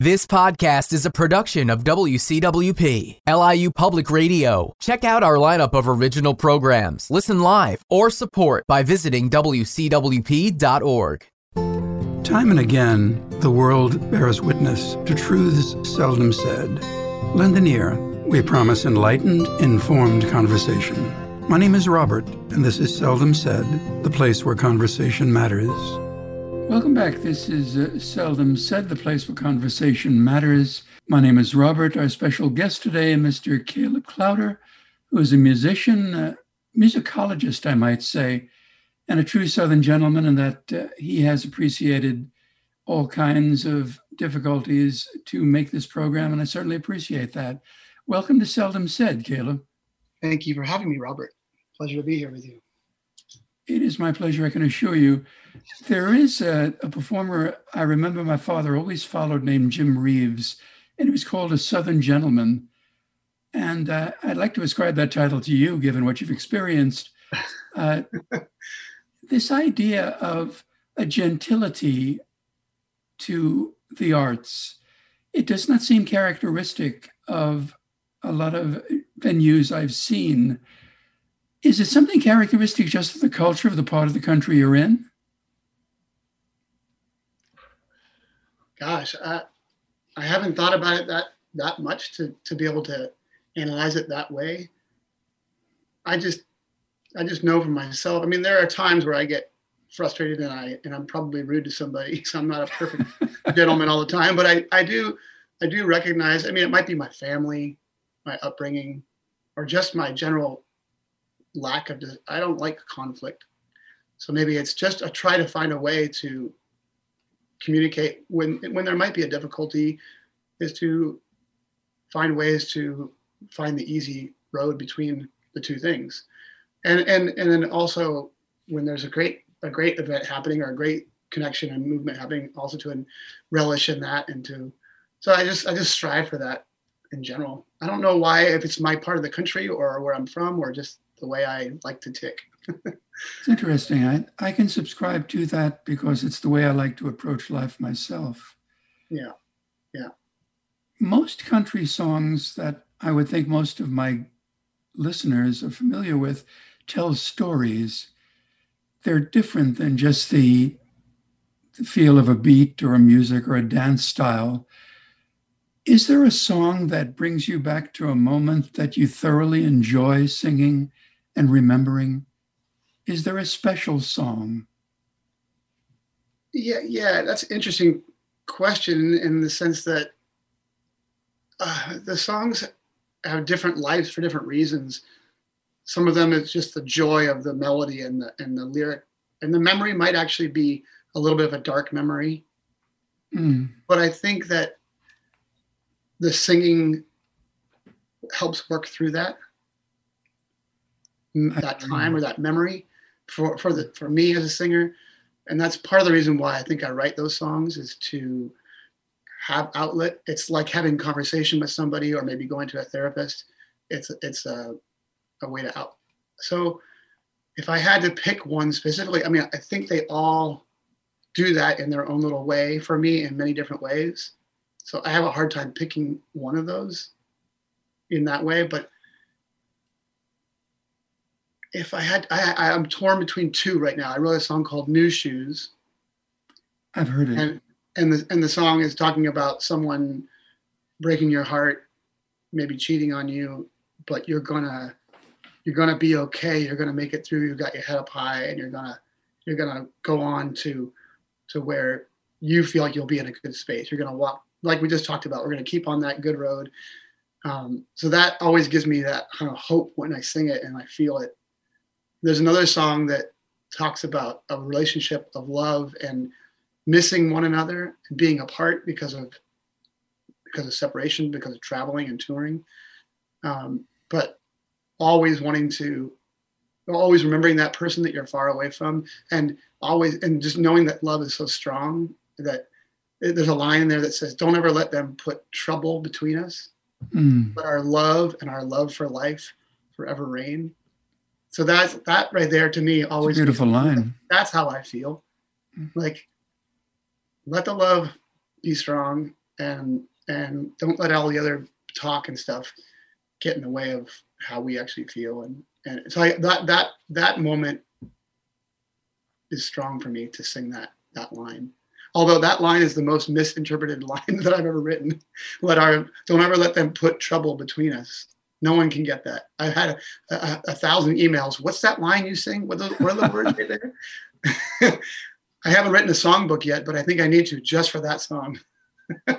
This podcast is a production of WCWP, LIU Public Radio. Check out our lineup of original programs, listen live, or support by visiting WCWP.org. Time and again, the world bears witness to truths seldom said. Lend an ear. We promise enlightened, informed conversation. My name is Robert, and this is Seldom Said, the place where conversation matters. Welcome back. This is uh, Seldom Said, the place where conversation matters. My name is Robert. Our special guest today, is Mr. Caleb Klauder, who is a musician, uh, musicologist, I might say, and a true Southern gentleman, in that uh, he has appreciated all kinds of difficulties to make this program, and I certainly appreciate that. Welcome to Seldom Said, Caleb. Thank you for having me, Robert. Pleasure to be here with you. It is my pleasure, I can assure you. There is a, a, performer I remember my father always followed named Jim Reeves, and he was called a Southern Gentleman. And uh, I'd like to ascribe that title to you, given what you've experienced. Uh, this idea of a gentility to the arts, it does not seem characteristic of a lot of venues I've seen is it something characteristic just of the culture of the part of the country you're in? Gosh, I, I haven't thought about it that that much to to be able to analyze it that way. I just I just know for myself. I mean, there are times where I get frustrated and I and I'm probably rude to somebody, so I'm not a perfect gentleman all the time. But I I do I do recognize. I mean, it might be my family, my upbringing, or just my general lack of i don't like conflict so maybe it's just a try to find a way to communicate when when there might be a difficulty is to find ways to find the easy road between the two things and and and then also when there's a great a great event happening or a great connection and movement happening also to relish in that and to so i just i just strive for that in general i don't know why if it's my part of the country or where i'm from or just the way I like to tick. It's interesting. I, I can subscribe to that because it's the way I like to approach life myself. Yeah. Yeah. Most country songs that I would think most of my listeners are familiar with tell stories. They're different than just the, the feel of a beat or a music or a dance style. Is there a song that brings you back to a moment that you thoroughly enjoy singing and remembering? Is there a special song? Yeah, yeah, that's an interesting question in the sense that uh, the songs have different lives for different reasons. Some of them it's just the joy of the melody and the and the lyric, and the memory might actually be a little bit of a dark memory. Mm. But I think that the singing helps work through that that time or that memory for for the for me as a singer. And that's part of the reason why i think i write those songs is to have outlet. It's like having conversation with somebody or maybe going to a therapist. It's it's a, a way to out. So if i had to pick one specifically i mean i think they all do that in their own little way for me in many different ways. So i have a hard time picking one of those in that way but if I had, I, I'm torn between two right now. I wrote a song called New Shoes. I've heard it. And, and the and the song is talking about someone breaking your heart, maybe cheating on you, but you're gonna you're gonna be okay. You're gonna make it through. You've got your head up high, and you're gonna you're gonna go on to to where you feel like you'll be in a good space. You're gonna walk like we just talked about. We're gonna keep on that good road. Um, so that always gives me that kind of hope when I sing it and I feel it there's another song that talks about a relationship of love and missing one another and being apart because of because of separation, because of traveling and touring, um, but always wanting to, always remembering that person that you're far away from, and always and just knowing that love is so strong that there's a line in there that says, "Don't ever let them put trouble between us, mm. but our love and our love for life forever reign." So that's that right there to me always beautiful line. That's how I feel. Like let the love be strong and and don't let all the other talk and stuff get in the way of how we actually feel and and so I, that that that moment is strong for me to sing that that line although that line is the most misinterpreted line that i've ever written let our don't ever let them put trouble between us no one can get that i've had a, a, a thousand emails what's that line you sing what, the, what are the words right there i haven't written a songbook yet but i think i need to just for that song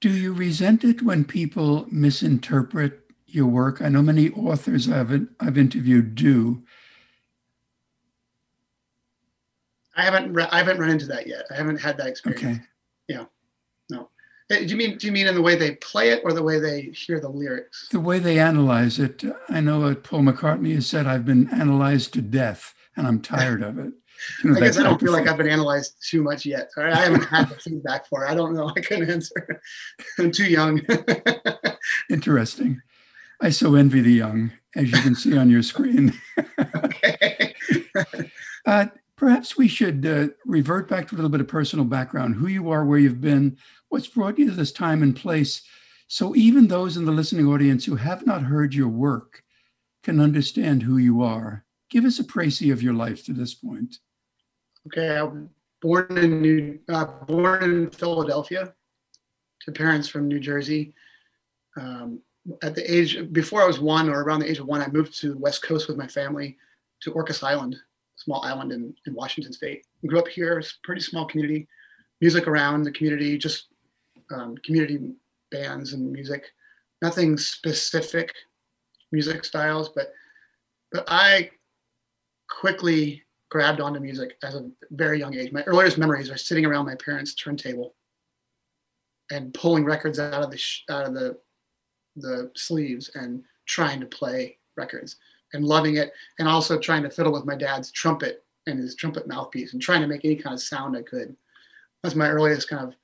do you resent it when people misinterpret your work? I know many authors I've I've interviewed do. I haven't re- I haven't run into that yet. I haven't had that experience. Okay. Yeah. Do you mean do you mean in the way they play it or the way they hear the lyrics? The way they analyze it. I know Paul McCartney has said I've been analyzed to death and I'm tired of it. You know, I guess I don't feel like I've been analyzed too much yet. I haven't had the feedback for it. I don't know. I couldn't answer. I'm too young. Interesting. I so envy the young, as you can see on your screen. uh, perhaps we should uh, revert back to a little bit of personal background who you are, where you've been, what's brought you to this time and place. So even those in the listening audience who have not heard your work can understand who you are. Give us a précis of your life to this point. Okay, I born in New, uh, born in Philadelphia to parents from New Jersey. Um, at the age before I was one or around the age of one, I moved to the West Coast with my family to Orcas Island, small island in, in Washington State. We grew up here, it's a pretty small community, music around the community, just um, community bands and music, nothing specific music styles, but but I quickly grabbed onto music as a very young age. My earliest memories are sitting around my parents' turntable and pulling records out of the sh- out of the the sleeves and trying to play records and loving it and also trying to fiddle with my dad's trumpet and his trumpet mouthpiece and trying to make any kind of sound I could. That's my earliest kind of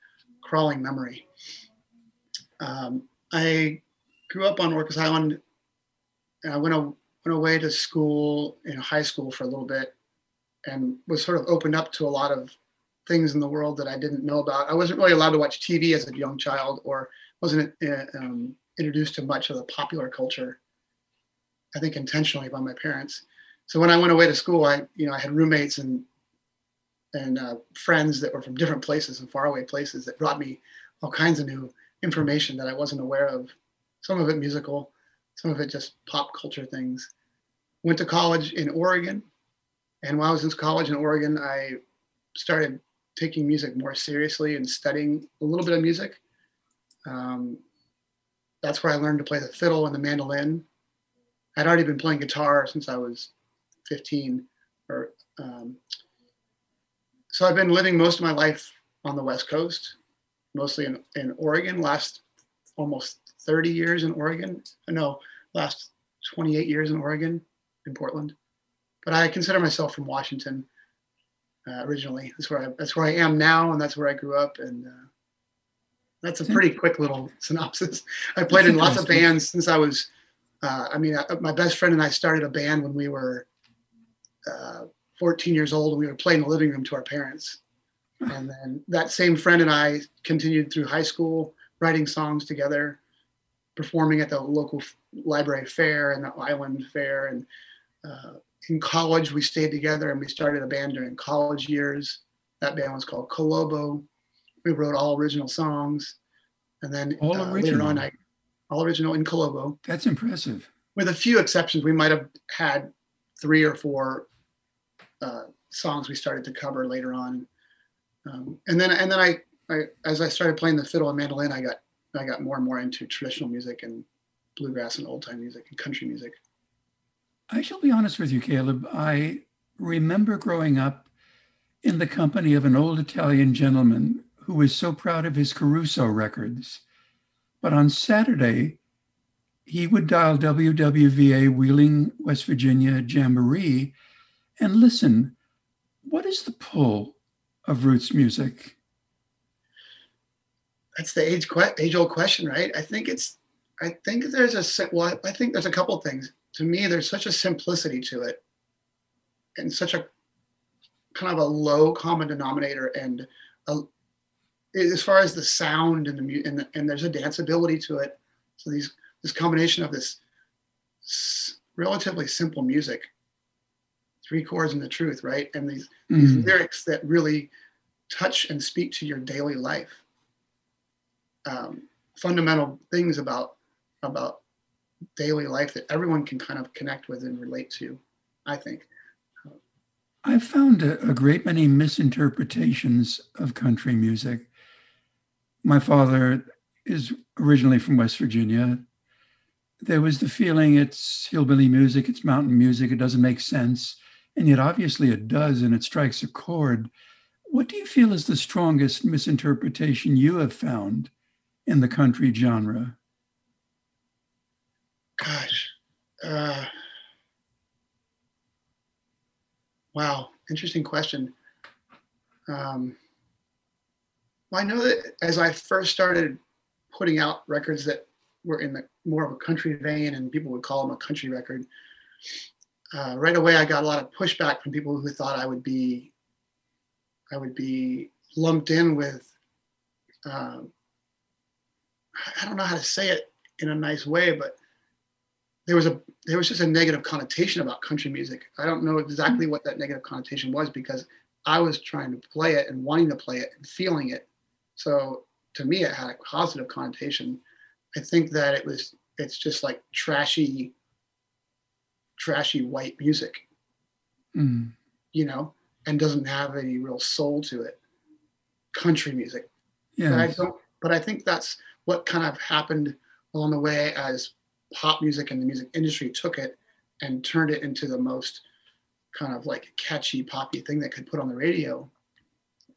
crawling memory. Um, I grew up on Orcas Island. And I went, a, went away to school in high school for a little bit and was sort of opened up to a lot of things in the world that I didn't know about. I wasn't really allowed to watch TV as a young child or wasn't uh, um, introduced to much of the popular culture, I think intentionally by my parents. So when I went away to school, I you know I had roommates and and uh, friends that were from different places and faraway places that brought me all kinds of new information that I wasn't aware of. Some of it musical, some of it just pop culture things. Went to college in Oregon, and while I was in college in Oregon, I started taking music more seriously and studying a little bit of music. Um, that's where I learned to play the fiddle and the mandolin. I'd already been playing guitar since I was 15, or um, so I've been living most of my life on the West Coast, mostly in, in Oregon. Last almost 30 years in Oregon. No, last 28 years in Oregon, in Portland. But I consider myself from Washington uh, originally. That's where I that's where I am now, and that's where I grew up. And uh, that's a pretty quick little synopsis. I played in lots of bands since I was. Uh, I mean, I, my best friend and I started a band when we were uh, 14 years old, and we were playing in the living room to our parents. And then that same friend and I continued through high school, writing songs together, performing at the local library fair and the island fair. And uh, in college, we stayed together and we started a band during college years. That band was called Calobo we wrote all original songs, and then all uh, later on, I all original in Calobo. That's impressive. With a few exceptions, we might have had three or four uh, songs we started to cover later on, um, and then and then I, I as I started playing the fiddle and mandolin, I got I got more and more into traditional music and bluegrass and old time music and country music. I shall be honest with you, Caleb. I remember growing up in the company of an old Italian gentleman who was so proud of his Caruso records. But on Saturday, he would dial WWVA Wheeling, West Virginia Jamboree and listen. What is the pull of roots music? That's the age age old question, right? I think it's I think there's a well, I think there's a couple things. To me, there's such a simplicity to it, and such a kind of a low common denominator and a, as far as the sound and the and, the, and there's a danceability to it. So these this combination of this relatively simple music, three chords and the truth, right, and these these Mm. lyrics that really touch and speak to your daily life. Um, fundamental things about about daily life that everyone can kind of connect with and relate to. I think. I've found a, a great many misinterpretations of country music. My father is originally from West Virginia. There was the feeling it's hillbilly music, it's mountain music, it doesn't make sense. And yet, obviously, it does, and it strikes a chord. What do you feel is the strongest misinterpretation you have found in the country genre? Gosh. Uh, wow. Interesting question. Um, well, I know that as I first started putting out records that were in the more of a country vein and people would call them a country record, uh, right away I got a lot of pushback from people who thought I would be, I would be lumped in with, um, I don't know how to say it in a nice way, but there was a there was just a negative connotation about country music. I don't know exactly what that negative connotation was because I was trying to play it and wanting to play it and feeling it. So to me, it had a positive connotation. I think that it was it's just like trashy, trashy white music, Mm. you know, and doesn't have any real soul to it. Country music. Yeah. I don't. But I think that's what kind of happened along the way as pop music and the music industry took it and turned it into the most kind of like catchy poppy thing that could put on the radio.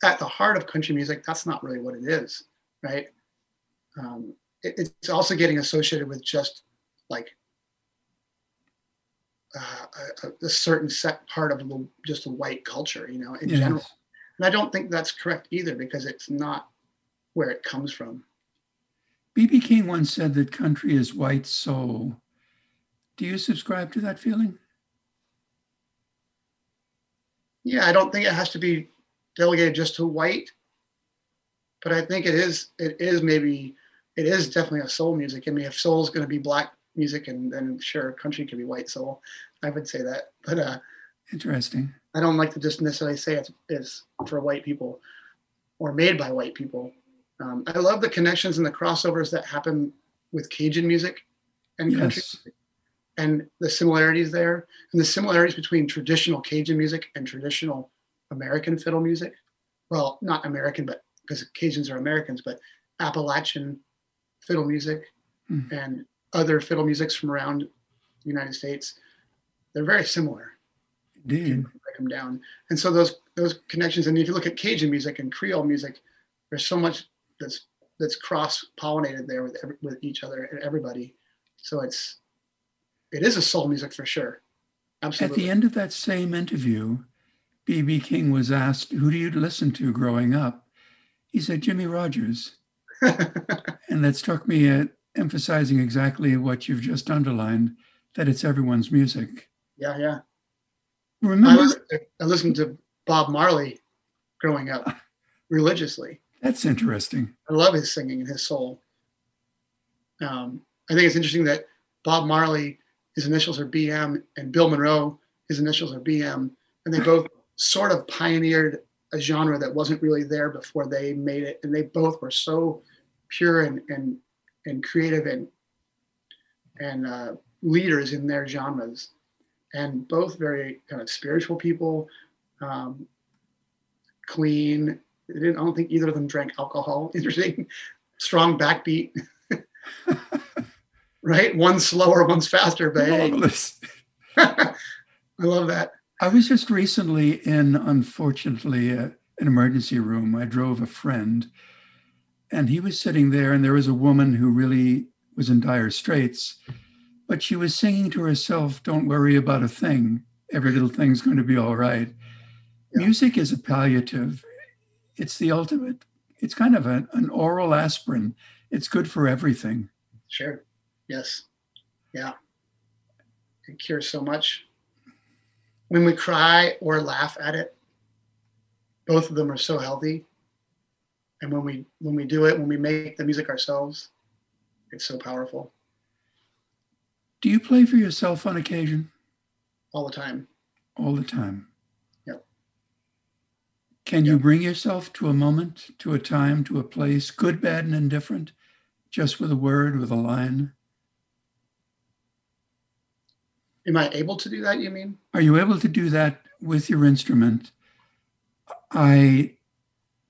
At the heart of country music, that's not really what it is, right? Um, it, it's also getting associated with just like uh, a, a certain set part of the, just a white culture, you know, in yes. general. And I don't think that's correct either because it's not where it comes from. B.B. King once said that country is white soul. Do you subscribe to that feeling? Yeah, I don't think it has to be delegated just to white, but I think it is. It is maybe. It is definitely a soul music. I mean, if soul is going to be black music, and then sure, country can be white soul. I would say that, but uh, Interesting. I don't like to just necessarily say it's, it's for white people or made by white people. Um, I love the connections and the crossovers that happen with Cajun music and country Yes. and the similarities there and the similarities between traditional Cajun music and traditional American fiddle music. Well, not American, but because Cajuns are Americans, but Appalachian fiddle music Hmm. and other fiddle musics from around the United States. They're very similar Indeed. break them down. And so those those connections, and if you look at Cajun music and Creole music, there's so much that's that's cross pollinated there with every, with each other and everybody. So it's it is a soul music for sure. Absolutely. At the end of that same interview, B.B. King was asked, Who do you listen to growing up? He said, Jimmie Rodgers. And that struck me at emphasizing exactly what you've just underlined that it's everyone's music. yeah, yeah. I Remember, listened, to, I listened to Bob Marley growing up religiously. that's interesting. I love his singing and his soul. Um, I think it's interesting that Bob Marley, his initials are BM, and Bill Monroe, his initials are BM, and they both sort of pioneered a genre that wasn't really there before they made it, and they both were so pure and and and creative and and uh, leaders in their genres, and both very kind of spiritual people, um, clean. I don't think either of them drank alcohol. Interesting, strong backbeat. right, one's slower, one's faster, but hey, Marvelous. I love that. I was just recently in, unfortunately, uh, an emergency room. I drove a friend, and he was sitting there, and there was a woman who really was in dire straits, but she was singing to herself, Don't worry about a thing. Every little thing's going to be all right. Yeah. Music is a palliative, it's the ultimate, it's kind of an, an oral aspirin. It's good for everything. Sure. Yes. Yeah. It cures so much. When we cry or laugh at it, both of them are so healthy. And when we when we do it, when we make the music ourselves, it's so powerful Do you play for yourself on occasion? all the time. All the time. Yep. Can you bring yourself to a moment, to a time, to a place, good, bad, and indifferent, just with a word, with a line? Am I able to do that? You mean? Are you able to do that with your instrument? I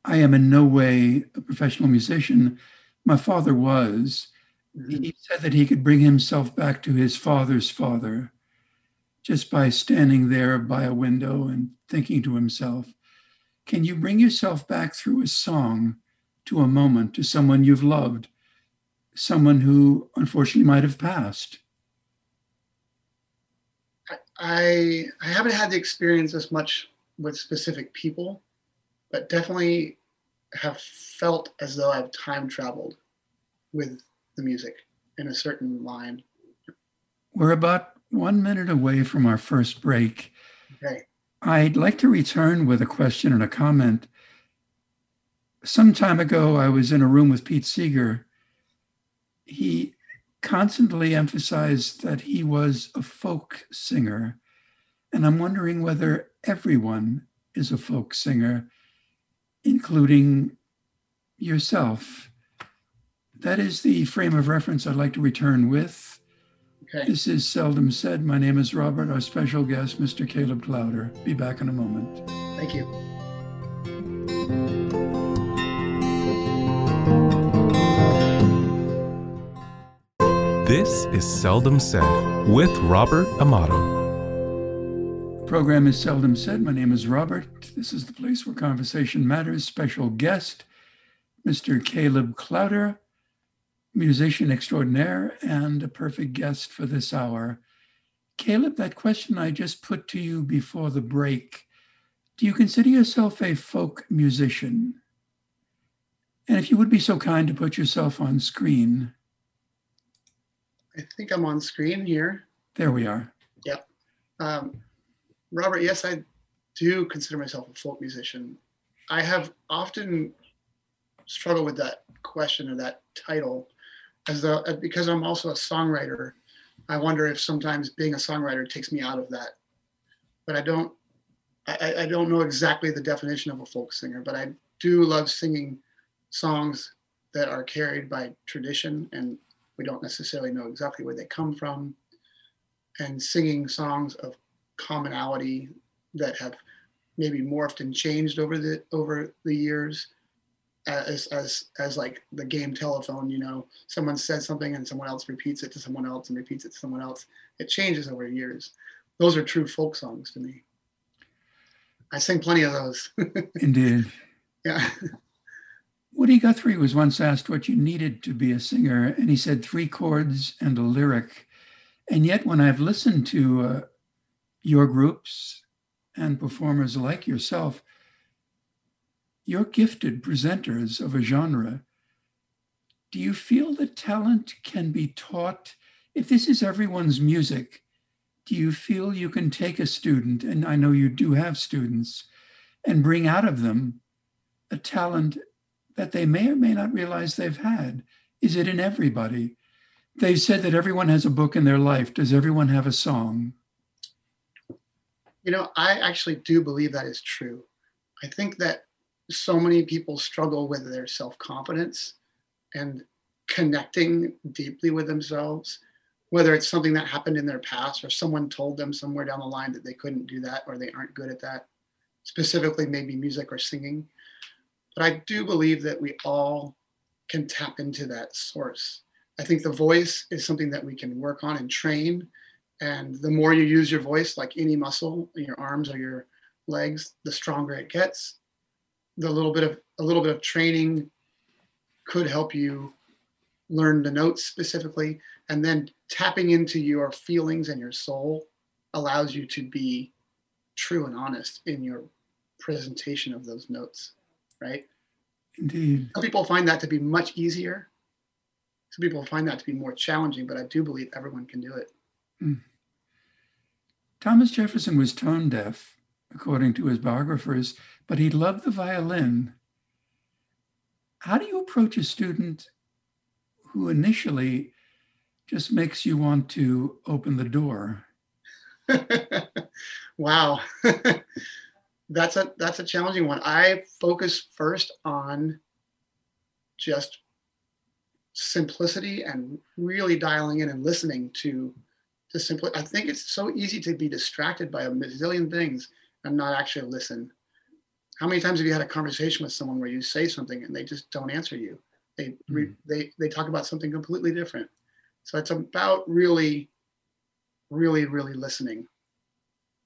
I am in no way a professional musician. My father was. Mm-hmm. He said that he could bring himself back to his father's father just by standing there by a window and thinking to himself. Can you bring yourself back through a song to a moment, to someone you've loved, someone who unfortunately might have passed? I I haven't had the experience as much with specific people, but definitely have felt as though I've time traveled with the music in a certain line. We're about one minute away from our first break. Okay. I'd like to return with a question and a comment. Some time ago, I was in a room with Pete Seeger. He constantly emphasized that he was a folk singer. And I'm wondering whether everyone is a folk singer, including yourself. That is the frame of reference I'd like to return with. Okay. This is Seldom Said. My name is Robert. Our special guest, Mr. Caleb Klauder. Be back in a moment. Thank you. This is Seldom Said with Robert Amato. Program is Seldom Said. My name is Robert. This is the place where conversation matters. Special guest, Mr. Caleb Klauder, musician extraordinaire and a perfect guest for this hour. Caleb, that question I just put to you before the break do you consider yourself a folk musician? And if you would be so kind to put yourself on screen, I think I'm on screen here. there we are. Um, Robert, yes, I do consider myself a folk musician. I have often struggled with that question or that title, as though uh, because I'm also a songwriter. I wonder if sometimes being a songwriter takes me out of that. But I don't. I, I- I don't know exactly the definition of a folk singer, but I do love singing songs that are carried by tradition, and we don't necessarily know exactly where they come from and singing songs of commonality that have maybe morphed and changed over the over the years. As as as like the game telephone you know someone says something and someone else repeats it to someone else and repeats it to someone else it changes over years. Those are true folk songs to me. I sing plenty of those. Indeed. yeah. Woody Guthrie was once asked what you needed to be a singer, and he said three chords and a lyric. And yet, when I've listened to uh, your groups and performers like yourself, you're gifted presenters of a genre. Do you feel that talent can be taught? If this is everyone's music, do you feel you can take a student, and I know you do have students, and bring out of them a talent that they may or may not realize they've had? Is it in everybody? They've said that everyone has a book in their life. Does everyone have a song? You know, I actually do believe that is true. I think that so many people struggle with their self confidence and connecting deeply with themselves, whether it's something that happened in their past or someone told them somewhere down the line that they couldn't do that or they aren't good at that, specifically maybe music or singing. But I do believe that we all can tap into that source. I think the voice is something that we can work on and train and the more you use your voice like any muscle in your arms or your legs the stronger it gets. The little bit of a little bit of training could help you learn the notes specifically. And then tapping into your feelings and your soul allows you to be true and honest in your presentation of those notes right? Indeed. some people find that to be much easier. Some people find that to be more challenging but i do believe everyone can do it Hmm. Thomas Jefferson was tone deaf, according to his biographers, but he loved the violin. how do you approach a student who initially just makes you want to open the door? wow. that's a that's a challenging one. I focus first on just simplicity and really dialing in and listening to simply I think it's so easy to be distracted by a million things and not actually listen. How many times have you had a conversation with someone where you say something and they just don't answer you? They mm. they they talk about something completely different. So it's about really, really, really listening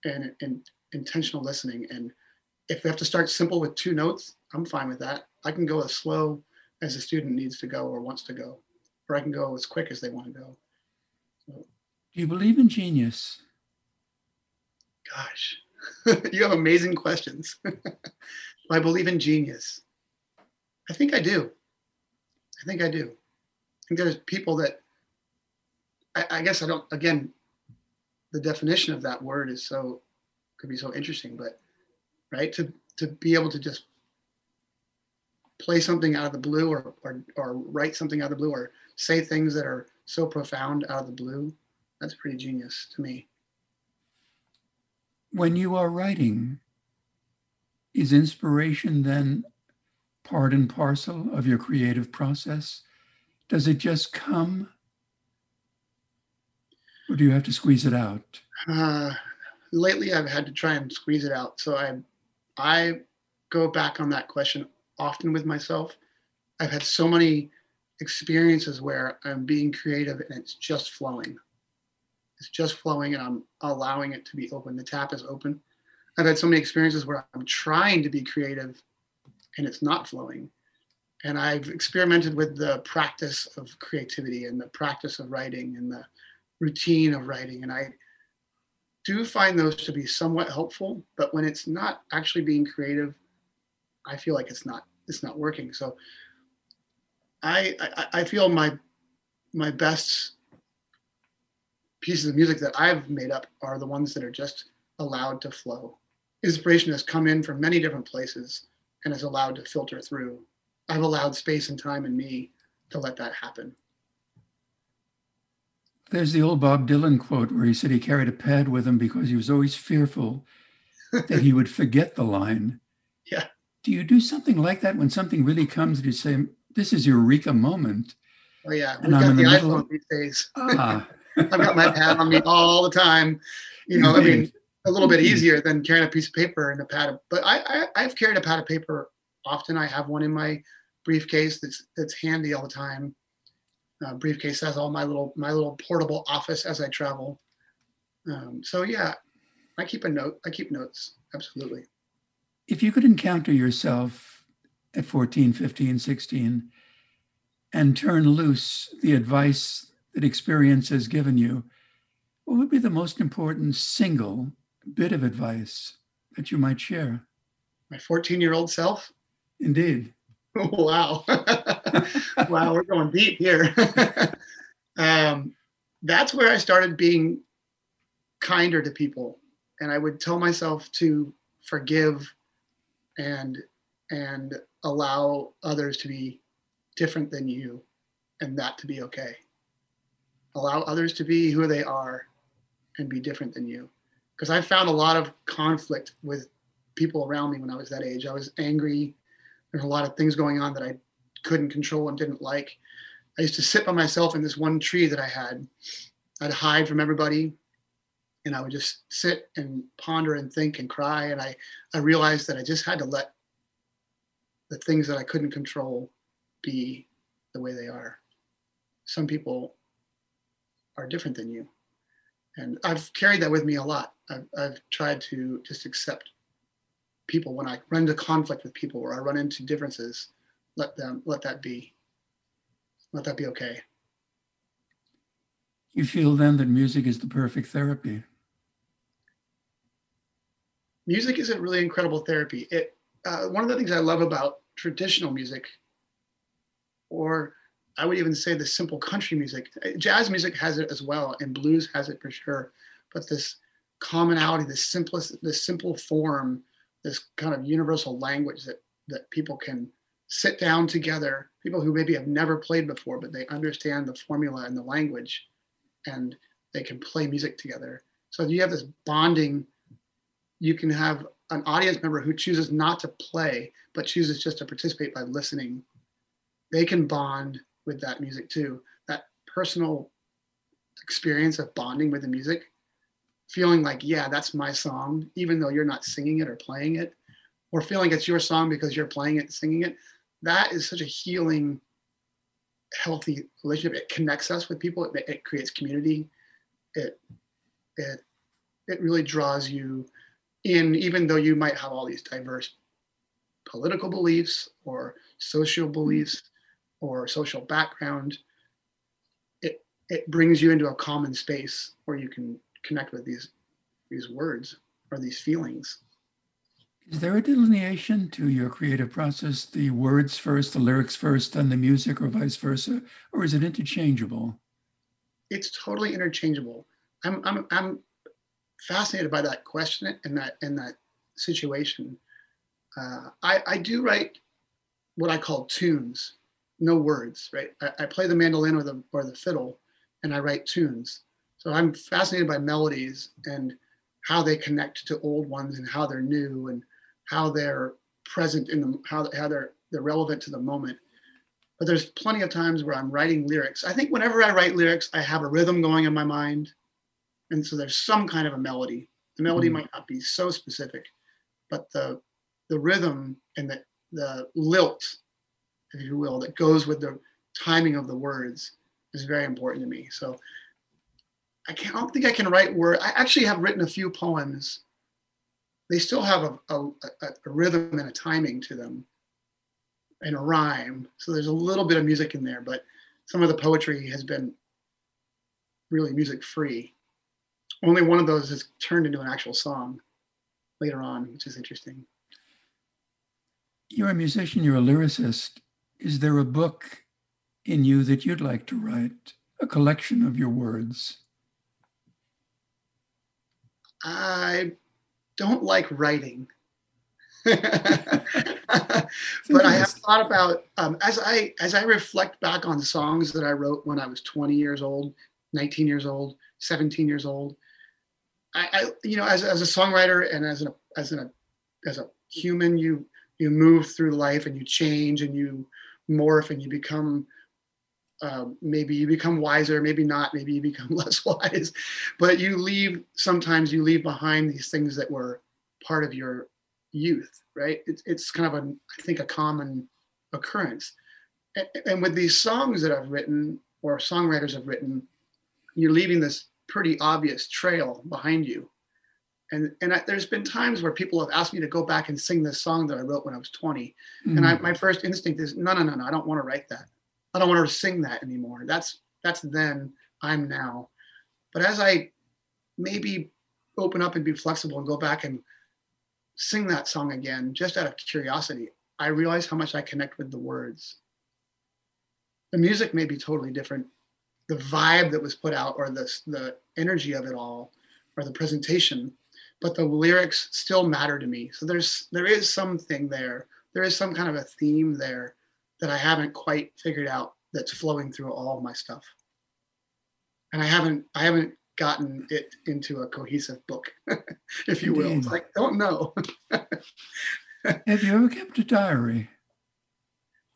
and, and intentional listening. And if we have to start simple with two notes, I'm fine with that. I can go as slow as the student needs to go or wants to go, or I can go as quick as they want to go. So, Do you believe in genius? Gosh, you have amazing questions. I believe in genius. I think I do. I think I do. I think there's people that I, I guess I don't again the definition of that word is so could be so interesting, but right to to be able to just play something out of the blue or, or or write something out of the blue or say things that are so profound out of the blue that's pretty genius to me when you are writing is inspiration then part and parcel of your creative process does it just come or do you have to squeeze it out uh, lately i've had to try and squeeze it out so i i go back on that question often with myself. I've had so many experiences where I'm being creative and it's just flowing. It's just flowing and I'm allowing it to be open. The tap is open. I've had so many experiences where I'm trying to be creative and it's not flowing. And I've experimented with the practice of creativity and the practice of writing and the routine of writing. And I do find those to be somewhat helpful, but when it's not actually being creative, I feel like it's not it's not working. So I, I, I feel my my best pieces of music that I've made up are the ones that are just allowed to flow. Inspiration has come in from many different places and is allowed to filter through. I've allowed space and time in me to let that happen. There's the old Bob Dylan quote where he said he carried a pad with him because he was always fearful that he would forget the line. Yeah do you do something like that when something really comes and you say, this is eureka moment? Oh yeah, we've got the, the iPhone of... these days. Ah. I've got my pad on me all the time. You know, I mean, a little bit easier than carrying a piece of paper and a pad of. But I, I have carried a pad of paper often. I have one in my briefcase that's that's handy all the time. Uh, briefcase has all my little my little portable office as I travel. Um, so yeah, I keep a note. I keep notes. Absolutely if you could encounter yourself at 14, 15, 16 and turn loose the advice that experience has given you, what would be the most important single bit of advice that you might share? My 14 year old self? Indeed. wow. wow, we're going deep here. um, that's where I started being kinder to people. And I would tell myself to forgive and and allow others to be different than you and that to be okay allow others to be who they are and be different than you because i found a lot of conflict with people around me when i was that age i was angry there's a lot of things going on that i couldn't control and didn't like i used to sit by myself in this one tree that i had i'd hide from everybody and I would just sit and ponder and think and cry. And I, I realized that I just had to let the things that I couldn't control be the way they are. Some people are different than you. And I've carried that with me a lot. I've, I've tried to just accept people when I run into conflict with people or I run into differences, let them, let that be, let that be okay. You feel then that music is the perfect therapy? music is a really incredible therapy. It uh, one of the things I love about traditional music, or I would even say the simple country music, uh, jazz music has it as well, and blues has it for sure. But this commonality, this simplest, this simple form, this kind of universal language that that people can sit down together, people who maybe have never played before, but they understand the formula and the language and they can play music together. So you have this bonding. You can have an audience member who chooses not to play, but chooses just to participate by listening. They can bond with that music too. That personal experience of bonding with the music, feeling like, yeah, that's my song, even though you're not singing it or playing it, or feeling it's your song because you're playing it singing it. That is such a healing, healthy relationship. It connects us with people. It, it creates community. It it it really draws you in, even though you might have all these diverse political beliefs or social beliefs or social background. It it brings you into a common space where you can connect with these these words or these feelings. Is there a delineation to your creative process? The words first, the lyrics first, then the music, or vice versa, or is it interchangeable? It's totally interchangeable. I'm I'm I'm fascinated by that question and that and that situation. Uh, I I do write what I call tunes, no words, right? I, I play the mandolin or the or the fiddle, and I write tunes. So I'm fascinated by melodies and how they connect to old ones and how they're new and how they're present in the how how they're they're relevant to the moment. But there's plenty of times where I'm writing lyrics. I think whenever I write lyrics, I have a rhythm going in my mind and so there's some kind of a melody. The melody mm-hmm. might not be so specific, but the the rhythm and the the lilt, if you will, that goes with the timing of the words is very important to me. So I can't I don't think I can write word. I actually have written a few poems. They still have a, a, a rhythm and a timing to them and a rhyme. So there's a little bit of music in there, but some of the poetry has been really music free only one of those has turned into an actual song later on, which is interesting. You're a musician, you're a lyricist. Is there a book in you that you'd like to write, a collection of your words? I don't like writing. but I have thought about um, as I as I reflect back on songs that I wrote when I was 20 years old, 19 years old, 17 years old. I, I, you know, as, as a songwriter and as an as an as a human, you you move through life and you change and you morph and you become um, maybe you become wiser, maybe not, maybe you become less wise, but you leave sometimes you leave behind these things that were part of your youth, right? It's it's kind of a I think a common occurrence, and, and with these songs that I've written or songwriters have written, you're leaving this pretty obvious trail behind you. And, and I, there's been times where people have asked me to go back and sing this song that I wrote when I was 20. Mm. And I, mm. my first instinct is, no, no, no, no, I don't want to write that. I don't want to sing that anymore. That's, that's then, I'm now. But as I maybe open up and be flexible and go back and sing that song again, just out of curiosity, I realize how much I connect with the words. The music may be totally different the vibe that was put out or the, the energy of it all or the presentation but the lyrics still matter to me. So there's there is something there. There is some kind of a theme there that i haven't quite figured out that's flowing through all of my stuff. And i haven't i haven't gotten it into a cohesive book if you will. It's like don't know. Have you ever kept a diary?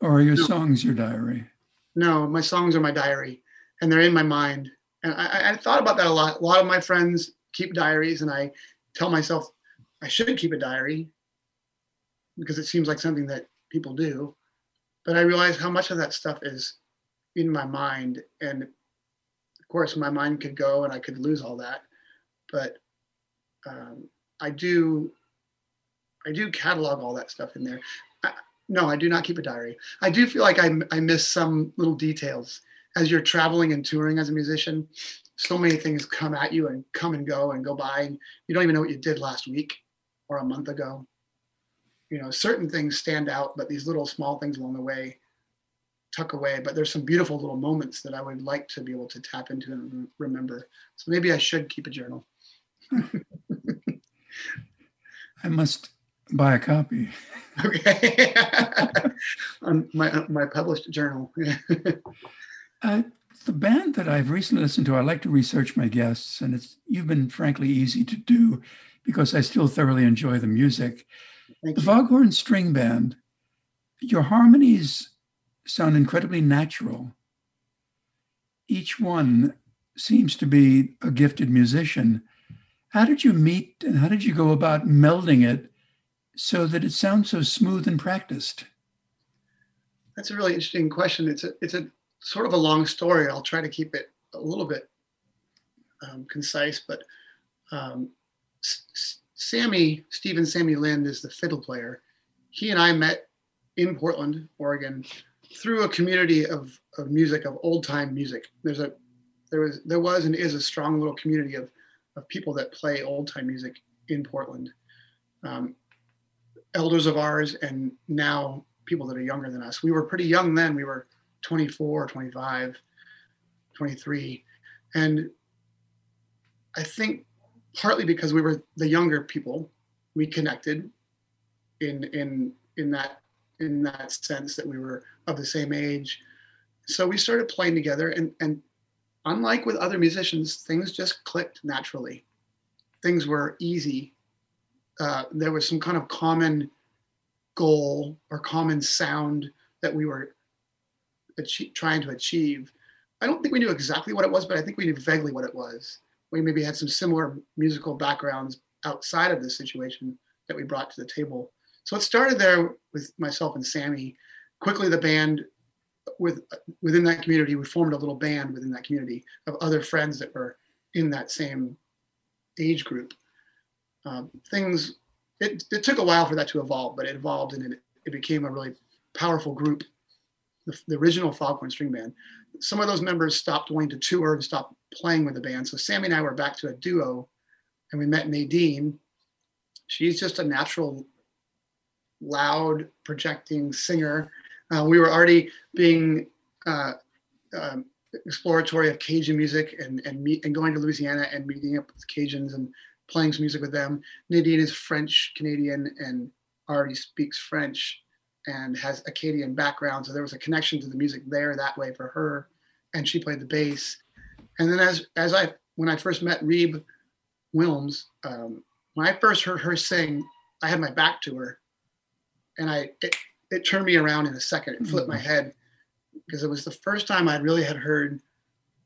Or are your no. songs your diary? No my songs are my diary and they're in my mind. And I, I thought about that a lot. A lot of my friends keep diaries, and I tell myself I should keep a diary because it seems like something that people do. But I realize how much of that stuff is in my mind. And of course, my mind could go and I could lose all that. But um, I do, I do catalog all that stuff in there. I, no, I do not keep a diary. I do feel like I, I miss some little details as you're traveling and touring as a musician, so many things come at you and come and go and go by. And you don't even know what you did last week or a month ago. You know, certain things stand out, but these little small things along the way tuck away. But there's some beautiful little moments that I would like to be able to tap into and remember. So maybe I should keep a journal. I must buy a copy. Okay. On my my published journal. uh, the band that I've recently listened to, I like to research my guests, and it's you've been frankly easy to do because I still thoroughly enjoy the music. Thank the you. Foghorn String Band, your harmonies sound incredibly natural. Each one seems to be a gifted musician. How did you meet and how did you go about melding it so that it sounds so smooth and practiced? That's a really interesting question. It's a it's a sort of a long story. I'll try to keep it a little bit um, concise, but um, S- Sammy Stephen Sammy Lind is the fiddle player. He and I met in Portland, Oregon, through a community of, of music of old time music. There's a there was there was and is a strong little community of of people that play old time music in Portland. Um, elders of ours and now people that are younger than us. We were pretty young then. We were 24, 25, 23. And I think partly because we were the younger people, we connected in in in that in that sense that we were of the same age. So we started playing together and and unlike with other musicians, things just clicked naturally. Things were easy. Uh, there was some kind of common goal or common sound that we were achieve, trying to achieve. I don't think we knew exactly what it was, but I think we knew vaguely what it was. We maybe had some similar musical backgrounds outside of this situation that we brought to the table. So it started there with myself and Sammy. Quickly, the band with within that community, we formed a little band within that community of other friends that were in that same age group. Um, things it, it took a while for that to evolve, but it evolved and it, it became a really powerful group. The, the original Foghorn String Band. Some of those members stopped wanting to tour and stopped playing with the band. So Sammy and I were back to a duo, and we met Nadine. She's just a natural, loud, projecting singer. Uh, we were already being uh, um, exploratory of Cajun music and and meet and going to Louisiana and meeting up with Cajuns and playing some music with them. Nadine is French Canadian and already speaks French and has Acadian background. So there was a connection to the music there that way for her. And she played the bass. And then as as I when I first met Reeb Willms, um, when I first heard her sing, I had my back to her, and I it, it turned me around in a second. It flipped my head because it was the first time I really had heard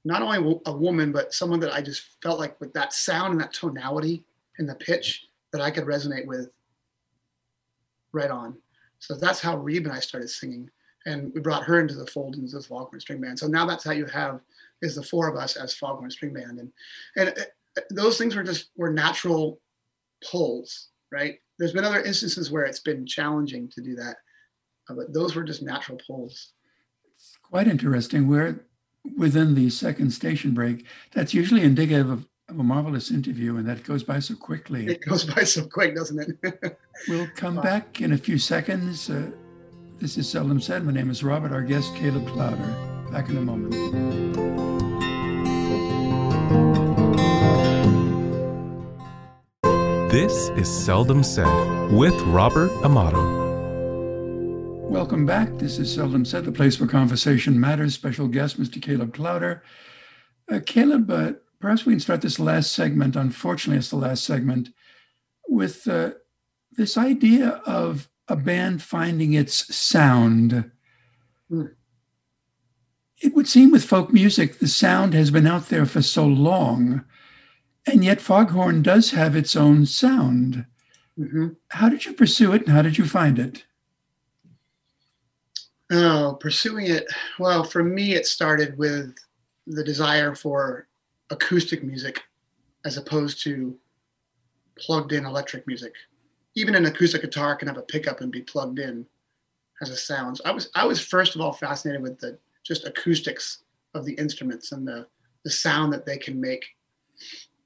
not only a woman but someone that I just felt like with that sound and that tonality and the pitch that I could resonate with right on. So that's how Reeb and I started singing, and we brought her into the fold into the Foghorn String Band. So now that's how you have is the four of us as Foghorn String Band, and and it, those things were just were natural pulls, right? There's been other instances where it's been challenging to do that, uh, but those were just natural pulls. Quite interesting. Where within the second station break, that's usually indicative of, a marvelous interview, and that goes by so quickly. It goes by so quick, doesn't it? we'll come wow. back in a few seconds. Uh, this is Seldom Said. My name is Robert. Our guest, Caleb Klauder. Back in a moment. This is Seldom Said with Robert Amato. Welcome back. This is Seldom Said, the place where conversation matters. Special guest, Mr. Caleb Klauder. Uh, Caleb, uh, perhaps we can start this last segment. Unfortunately, it's the last segment with uh, this idea of a band finding its sound. Mm. It would seem with folk music, the sound has been out there for so long, and yet Foghorn does have its own sound. Mm-hmm. How did you pursue it and how did you find it? Oh, pursuing it. Well, for me, it started with the desire for acoustic music as opposed to plugged in electric music. Even an acoustic guitar can have a pickup and be plugged in as a sound. I was I was first of all fascinated with the just acoustics of the instruments and the the sound that they can make.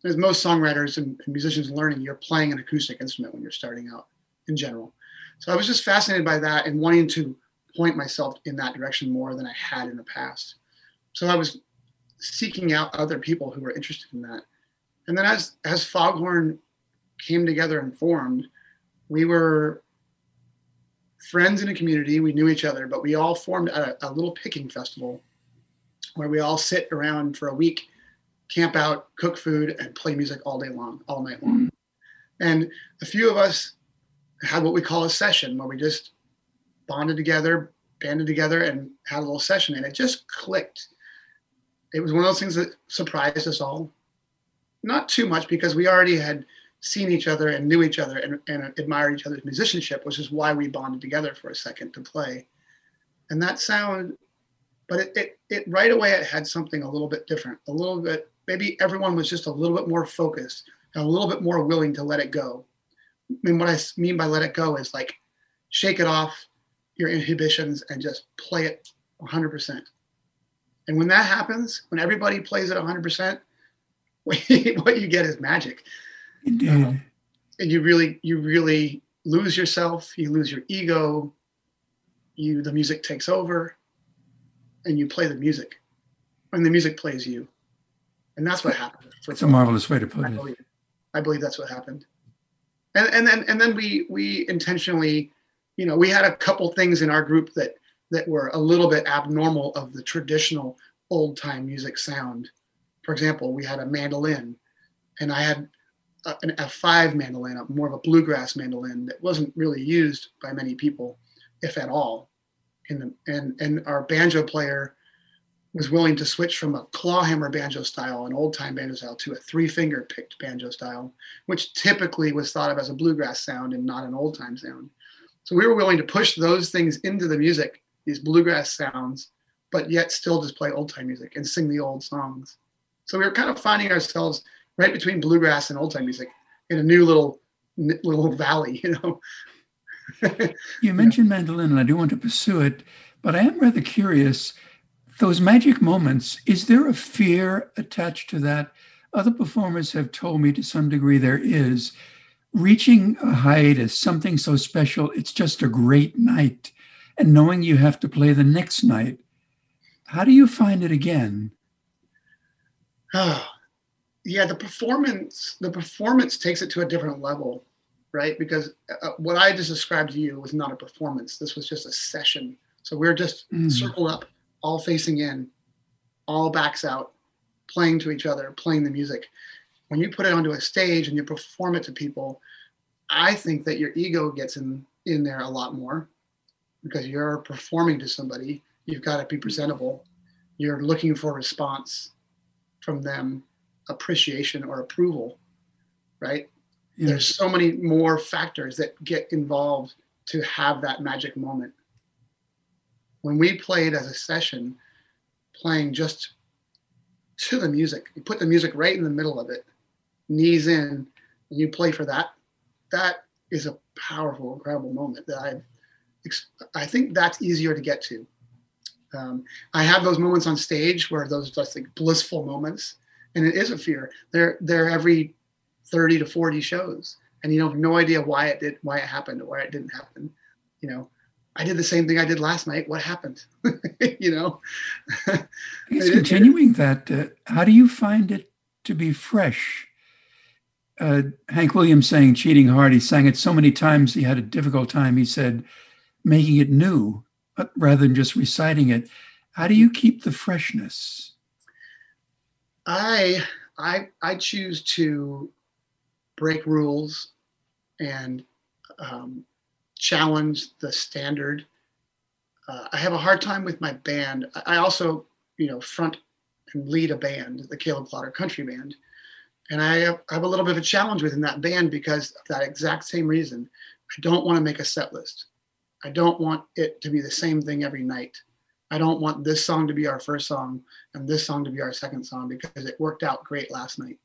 As most songwriters and, and musicians learning, you're playing an acoustic instrument when you're starting out in general. So I was just fascinated by that and wanting to point myself in that direction more than I had in the past. So I was seeking out other people who were interested in that. And then as as Foghorn came together and formed, we were friends in a community. We knew each other, but we all formed a, a little picking festival where we all sit around for a week, camp out, cook food, and play music all day long, all night long. Mm-hmm. And a few of us had what we call a session where we just bonded together, banded together, and had a little session. And it just clicked. It was one of those things that surprised us all. Not too much because we already had seen each other and knew each other and, and admired each other's musicianship, which is why we bonded together for a second to play. And that sound, but it, it, it right away it had something a little bit different, a little bit, maybe everyone was just a little bit more focused and a little bit more willing to let it go. I mean, what I mean by let it go is like shake it off your inhibitions and just play it 100%. And when that happens, when everybody plays it 100%, what you get is magic. Indeed. Um, and you really, you really lose yourself. You lose your ego. You, the music takes over, and you play the music, and the music plays you, and that's what happened. It's a marvelous way to put I it. Believe, I believe that's what happened. And and then and then we we intentionally, you know, we had a couple things in our group that that were a little bit abnormal of the traditional old time music sound. For example, we had a mandolin, and I had an F5 mandolin, a, more of a bluegrass mandolin that wasn't really used by many people, if at all. The, and and our banjo player was willing to switch from a clawhammer banjo style, an old time banjo style, to a three finger picked banjo style, which typically was thought of as a bluegrass sound and not an old time sound. So we were willing to push those things into the music, these bluegrass sounds, but yet still just play old time music and sing the old songs. So we were kind of finding ourselves right between bluegrass and old time music in a new little little valley, you know. you mentioned mandolin, and I do want to pursue it, but I am rather curious. Those magic moments, is there a fear attached to that? Other performers have told me to some degree there is. Reaching a hiatus, something so special, it's just a great night, and knowing you have to play the next night. How do you find it again? Oh, yeah the performance the performance takes it to a different level right because uh, what i just described to you was not a performance this was just a session so we're just mm. circled up all facing in all backs out playing to each other playing the music when you put it onto a stage and you perform it to people i think that your ego gets in in there a lot more because you're performing to somebody you've got to be mm-hmm. presentable you're looking for a response from them appreciation or approval, right? Yeah. There's so many more factors that get involved to have that magic moment. When we played as a session, playing just to the music, you put the music right in the middle of it, knees in, and you play for that. That is a powerful, incredible moment that I've. I think that's easier to get to. Um, I have those moments on stage where those just like blissful moments and it is a fear. They're they're every 30 to 40 shows, and you have no idea why it did, why it happened, or why it didn't happen. You know, I did the same thing I did last night. What happened? you know. It's continuing that, uh, how do you find it to be fresh? Uh, Hank Williams sang "Cheating Heart." He sang it so many times he had a difficult time. He said, making it new rather than just reciting it. How do you keep the freshness? I I I choose to break rules and um, challenge the standard. Uh, I have a hard time with my band. I also, you know, front and lead a band, the Caleb Klauder Country Band, and I have, I have a little bit of a challenge within that band because of that exact same reason. I don't want to make a set list. I don't want it to be the same thing every night. I don't want this song to be our first song and this song to be our second song because it worked out great last night.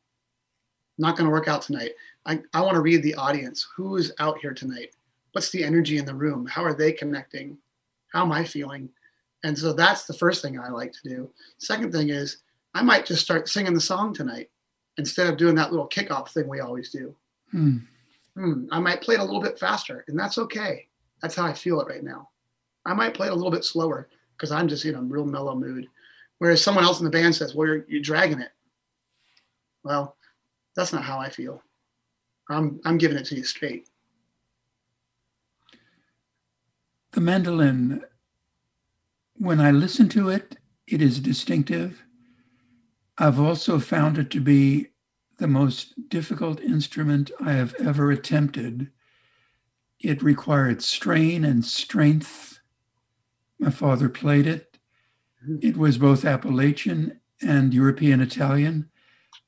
Not going to work out tonight. I, I want to read the audience. Who is out here tonight? What's the energy in the room? How are they connecting? How am I feeling? And so that's the first thing I like to do. Second thing is I might just start singing the song tonight instead of doing that little kickoff thing we always do. Hmm. Hmm. I might play it a little bit faster, and that's okay. That's how I feel it right now. I might play it a little bit slower because I'm just in a real mellow mood. Whereas someone else in the band says, "Well, you're, you're dragging it." Well, that's not how I feel. I'm I'm giving it to you straight. The mandolin, when I listen to it, it is distinctive. I've also found it to be the most difficult instrument I have ever attempted. It required strain and strength. My father played it. Mm-hmm. It was both Appalachian and European Italian.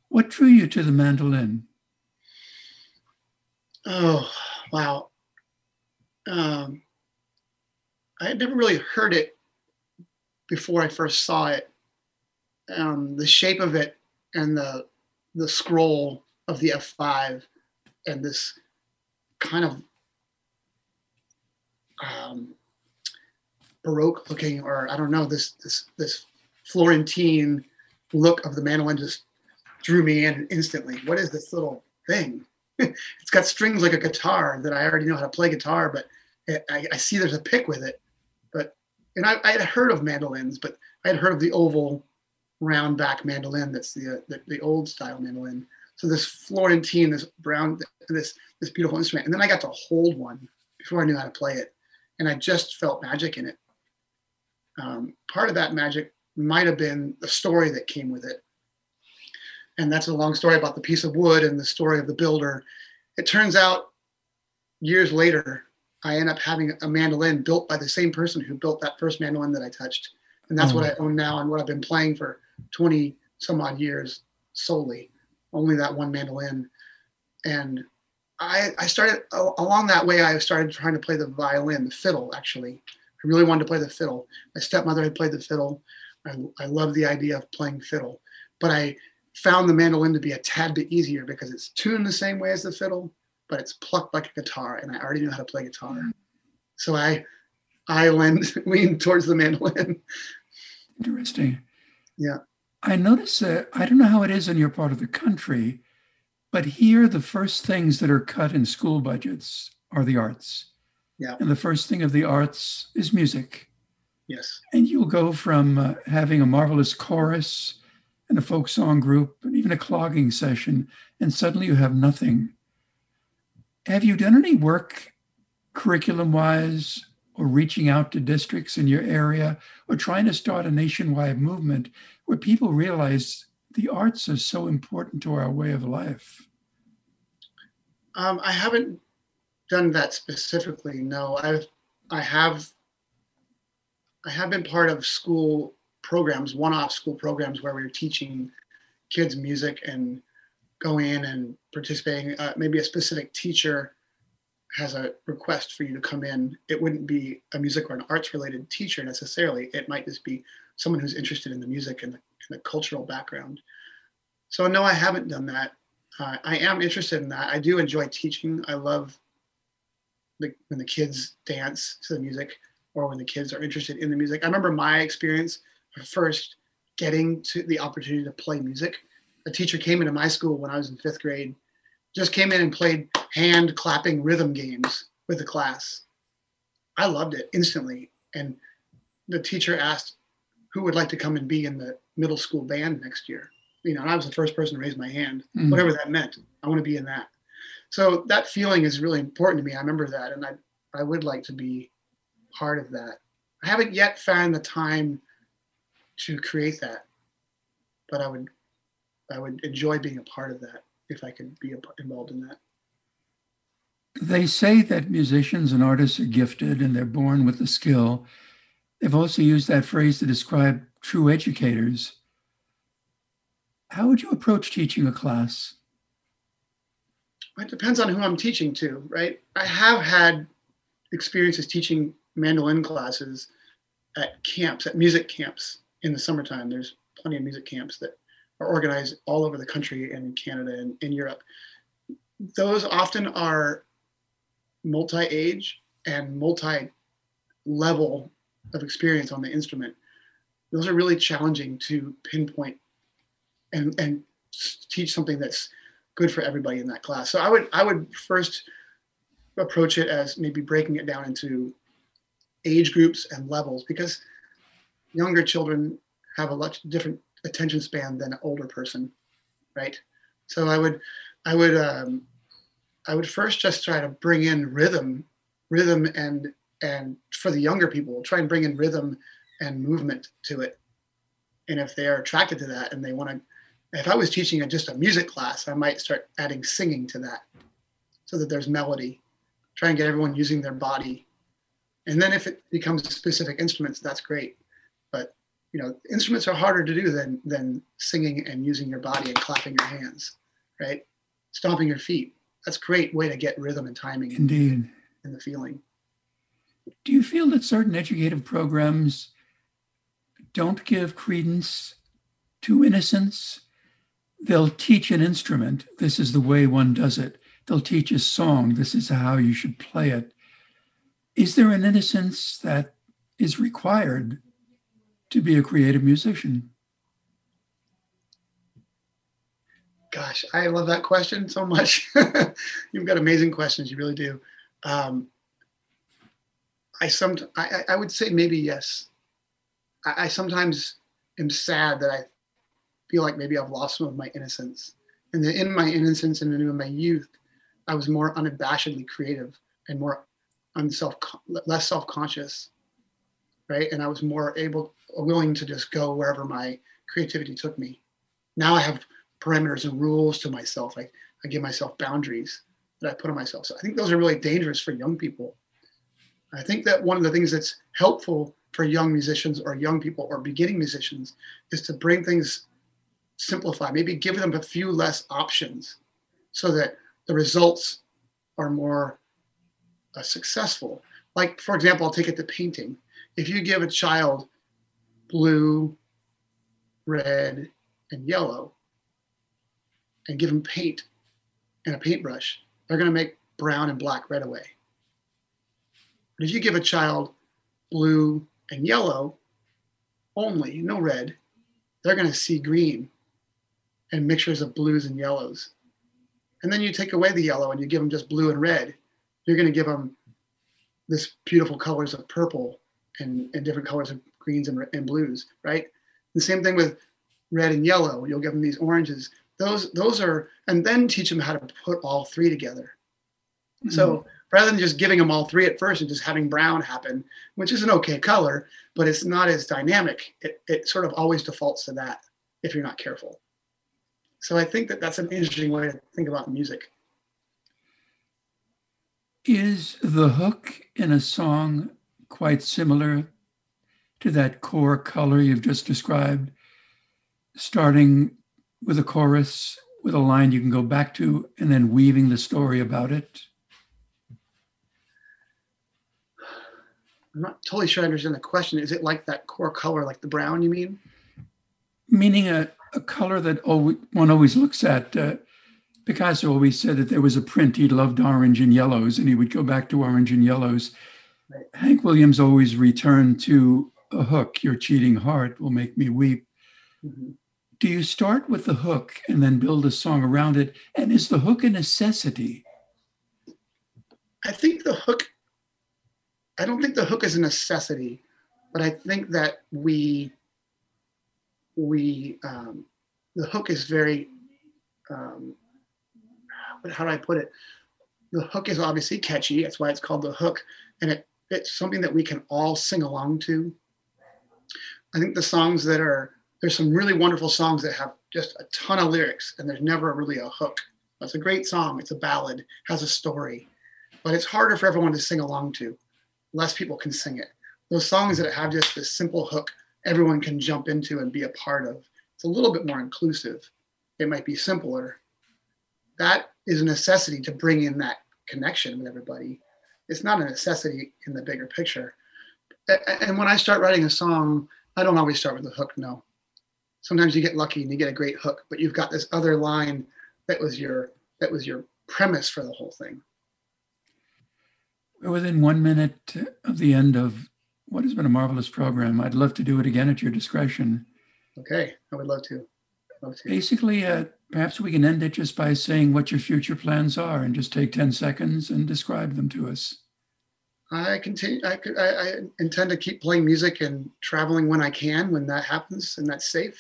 What drew you to the mandolin? Oh, wow. Um, I had never really heard it before I first saw it. Um, the shape of it and the the scroll of the F5 and this kind of um, baroque looking, or I don't know, this this this Florentine look of the mandolin just drew me in instantly. What is this little thing? it's got strings like a guitar that I already know how to play guitar, but I, I, see there's a pick with it. But and I, I, had heard of mandolins, but I had heard of the oval, round back mandolin. That's the, uh, the, the old style mandolin. So this Florentine, this brown, this this beautiful instrument, and then I got to hold one before I knew how to play it, and I just felt magic in it. Um, part of that magic might have been the story that came with it and that's a long story about the piece of wood and the story of the builder. It turns out years later, I end up having a mandolin built by the same person who built that first mandolin that I touched. And that's oh. what I own now and what I've been playing for 20 some odd years solely, only that one mandolin. And I, I started along that way, I started trying to play the violin, the fiddle, actually. I really wanted to play the fiddle. My stepmother had played the fiddle. I, I love the idea of playing fiddle, but I found the mandolin to be a tad bit easier because it's tuned the same way as the fiddle, but it's plucked like a guitar, and I already know how to play guitar. Mm-hmm. So I I leaned lean towards the mandolin. Interesting. Yeah. I notice that I don't know how it is in your part of the country, but here the first things that are cut in school budgets are the arts. Yeah. And the first thing of the arts is music. Yes. And you'll go from uh, having a marvelous chorus and a folk song group, and even a clogging session, and suddenly you have nothing. Have you done any work curriculum wise or reaching out to districts in your area or trying to start a nationwide movement where people realize the arts are so important to our way of life? Um, I haven't done that specifically. No, I've I have I have been part of school programs, one-off school programs where we were teaching kids music and going in and participating. Uh, maybe a specific teacher has a request for you to come in. It wouldn't be a music or an arts related teacher necessarily. It might just be someone who's interested in the music and the, the cultural background. So no, I haven't done that. Uh, I am interested in that. I do enjoy teaching. I love the, when the kids dance to the music or when the kids are interested in the music. I remember my experience first getting to the opportunity to play music. A teacher came into my school when I was in fifth grade, just came in and played hand clapping rhythm games with the class. I loved it instantly. And the teacher asked who would like to come and be in the middle school band next year. You know, and I was the first person to raise my hand, mm-hmm. whatever that meant. I want to be in that. So that feeling is really important to me. I remember that, and I I would like to be part of that. I haven't yet found the time to create that. But I would I would enjoy being a part of that if I could be involved in that. They say that musicians and artists are gifted and they're born with the skill. They've also used that phrase to describe true educators. How would you approach teaching a class? It depends on who I'm teaching to, right? I have had experiences teaching mandolin classes at camps, at music camps, in the summertime. There's plenty of music camps that are organized all over the country and in Canada and in Europe. Those often are multi-age and multi-level of experience on the instrument. Those are really challenging to pinpoint and and teach something that's good for everybody in that class. So I would I would first approach it as maybe breaking it down into age groups and levels because younger children have a much different attention span than an older person, right? So I would, I would, um, I would first just try to bring in rhythm, rhythm and and for the younger people, try and bring in rhythm and movement to it. And if they are attracted to that and they want to, if I was teaching a, just a music class, I might start adding singing to that so that there's melody. Try and get everyone using their body. And then if it becomes specific instruments, that's great. But you know, instruments are harder to do than than singing and using your body and clapping your hands, right? Stomping your feet. That's a great way to get rhythm and timing. Indeed. And the feeling. Do you feel that certain educative programs don't give credence to innocence? They'll teach an instrument. This is the way one does it. They'll teach a song. This is how you should play it. Is there an innocence that is required to be a creative musician? Gosh, I love that question so much. You've got amazing questions. You really do. Um, I some I, I would say maybe yes. I, I sometimes am sad that I feel like maybe I've lost some of my innocence. And that in my innocence and in my youth, I was more unabashedly creative and more unself less self-conscious, right? And I was more able willing to just go wherever my creativity took me. Now I have parameters and rules to myself. I, I give myself boundaries that I put on myself. So I think those are really dangerous for young people. I think that one of the things that's helpful for young musicians or young people or beginning musicians is to bring things simplify, maybe give them a few less options so that the results are more uh, successful. Like, for example, I'll take it to painting. If you give a child blue, red, and yellow, and give them paint and a paintbrush, they're going to make brown and black right away. But if you give a child blue and yellow only, no red, they're going to see green and mixtures of blues and yellows. And then you take away the yellow and you give them just blue and red. You're going to give them this beautiful colors of purple and, and different colors of greens and, and blues, right? The same thing with red and yellow. You'll give them these oranges. Those those are, and then teach them how to put all three together. Mm-hmm. So rather than just giving them all three at first and just having brown happen, which is an okay color, but it's not as dynamic. It, it sort of always defaults to that if you're not careful. So I think that that's an interesting way to think about music. Is the hook in a song quite similar to that core color you've just described, starting with a chorus with a line you can go back to and then weaving the story about it? I'm not totally sure I understand the question. Is it like that core color, like the brown, you mean? Meaning a, a color that always, one always looks at. Uh, Picasso always said that there was a print he loved orange and yellows, and he would go back to orange and yellows. Right. Hank Williams always returned to a hook. Your cheating heart will make me weep. Mm-hmm. Do you start with the hook and then build a song around it? And is the hook a necessity? I think the hook I don't think the hook is a necessity, but I think that we we um, the hook is very um, how do I put it? The hook is obviously catchy. That's why it's called the hook, and it it's something that we can all sing along to. I think the songs that are there's some really wonderful songs that have just a ton of lyrics, and there's never really a hook. It's a great song. It's a ballad, has a story, but it's harder for everyone to sing along to less people can sing it. Those songs that have just this simple hook, everyone can jump into and be a part of. It's a little bit more inclusive. It might be simpler. That is a necessity to bring in that connection with everybody. It's not a necessity in the bigger picture. And when I start writing a song, I don't always start with the hook, no. Sometimes you get lucky and you get a great hook, but you've got this other line that was your that was your premise for the whole thing. We're within one minute of the end of what has been a marvelous program. I'd love to do it again at your discretion. Okay, I would love to. Love to. Basically, uh, perhaps we can end it just by saying what your future plans are and just take 10 seconds and describe them to us. I continue. I, I, I intend to keep playing music and traveling when I can, when that happens and that's safe.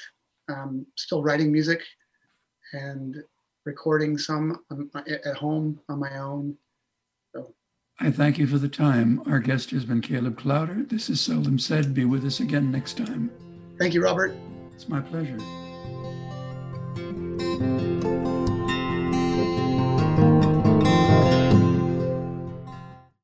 Um, still writing music and recording some at home on my own. I thank you for the time. Our guest has been Caleb Klauder. This is Seldom Said. Be with us again next time. Thank you, Robert. It's my pleasure.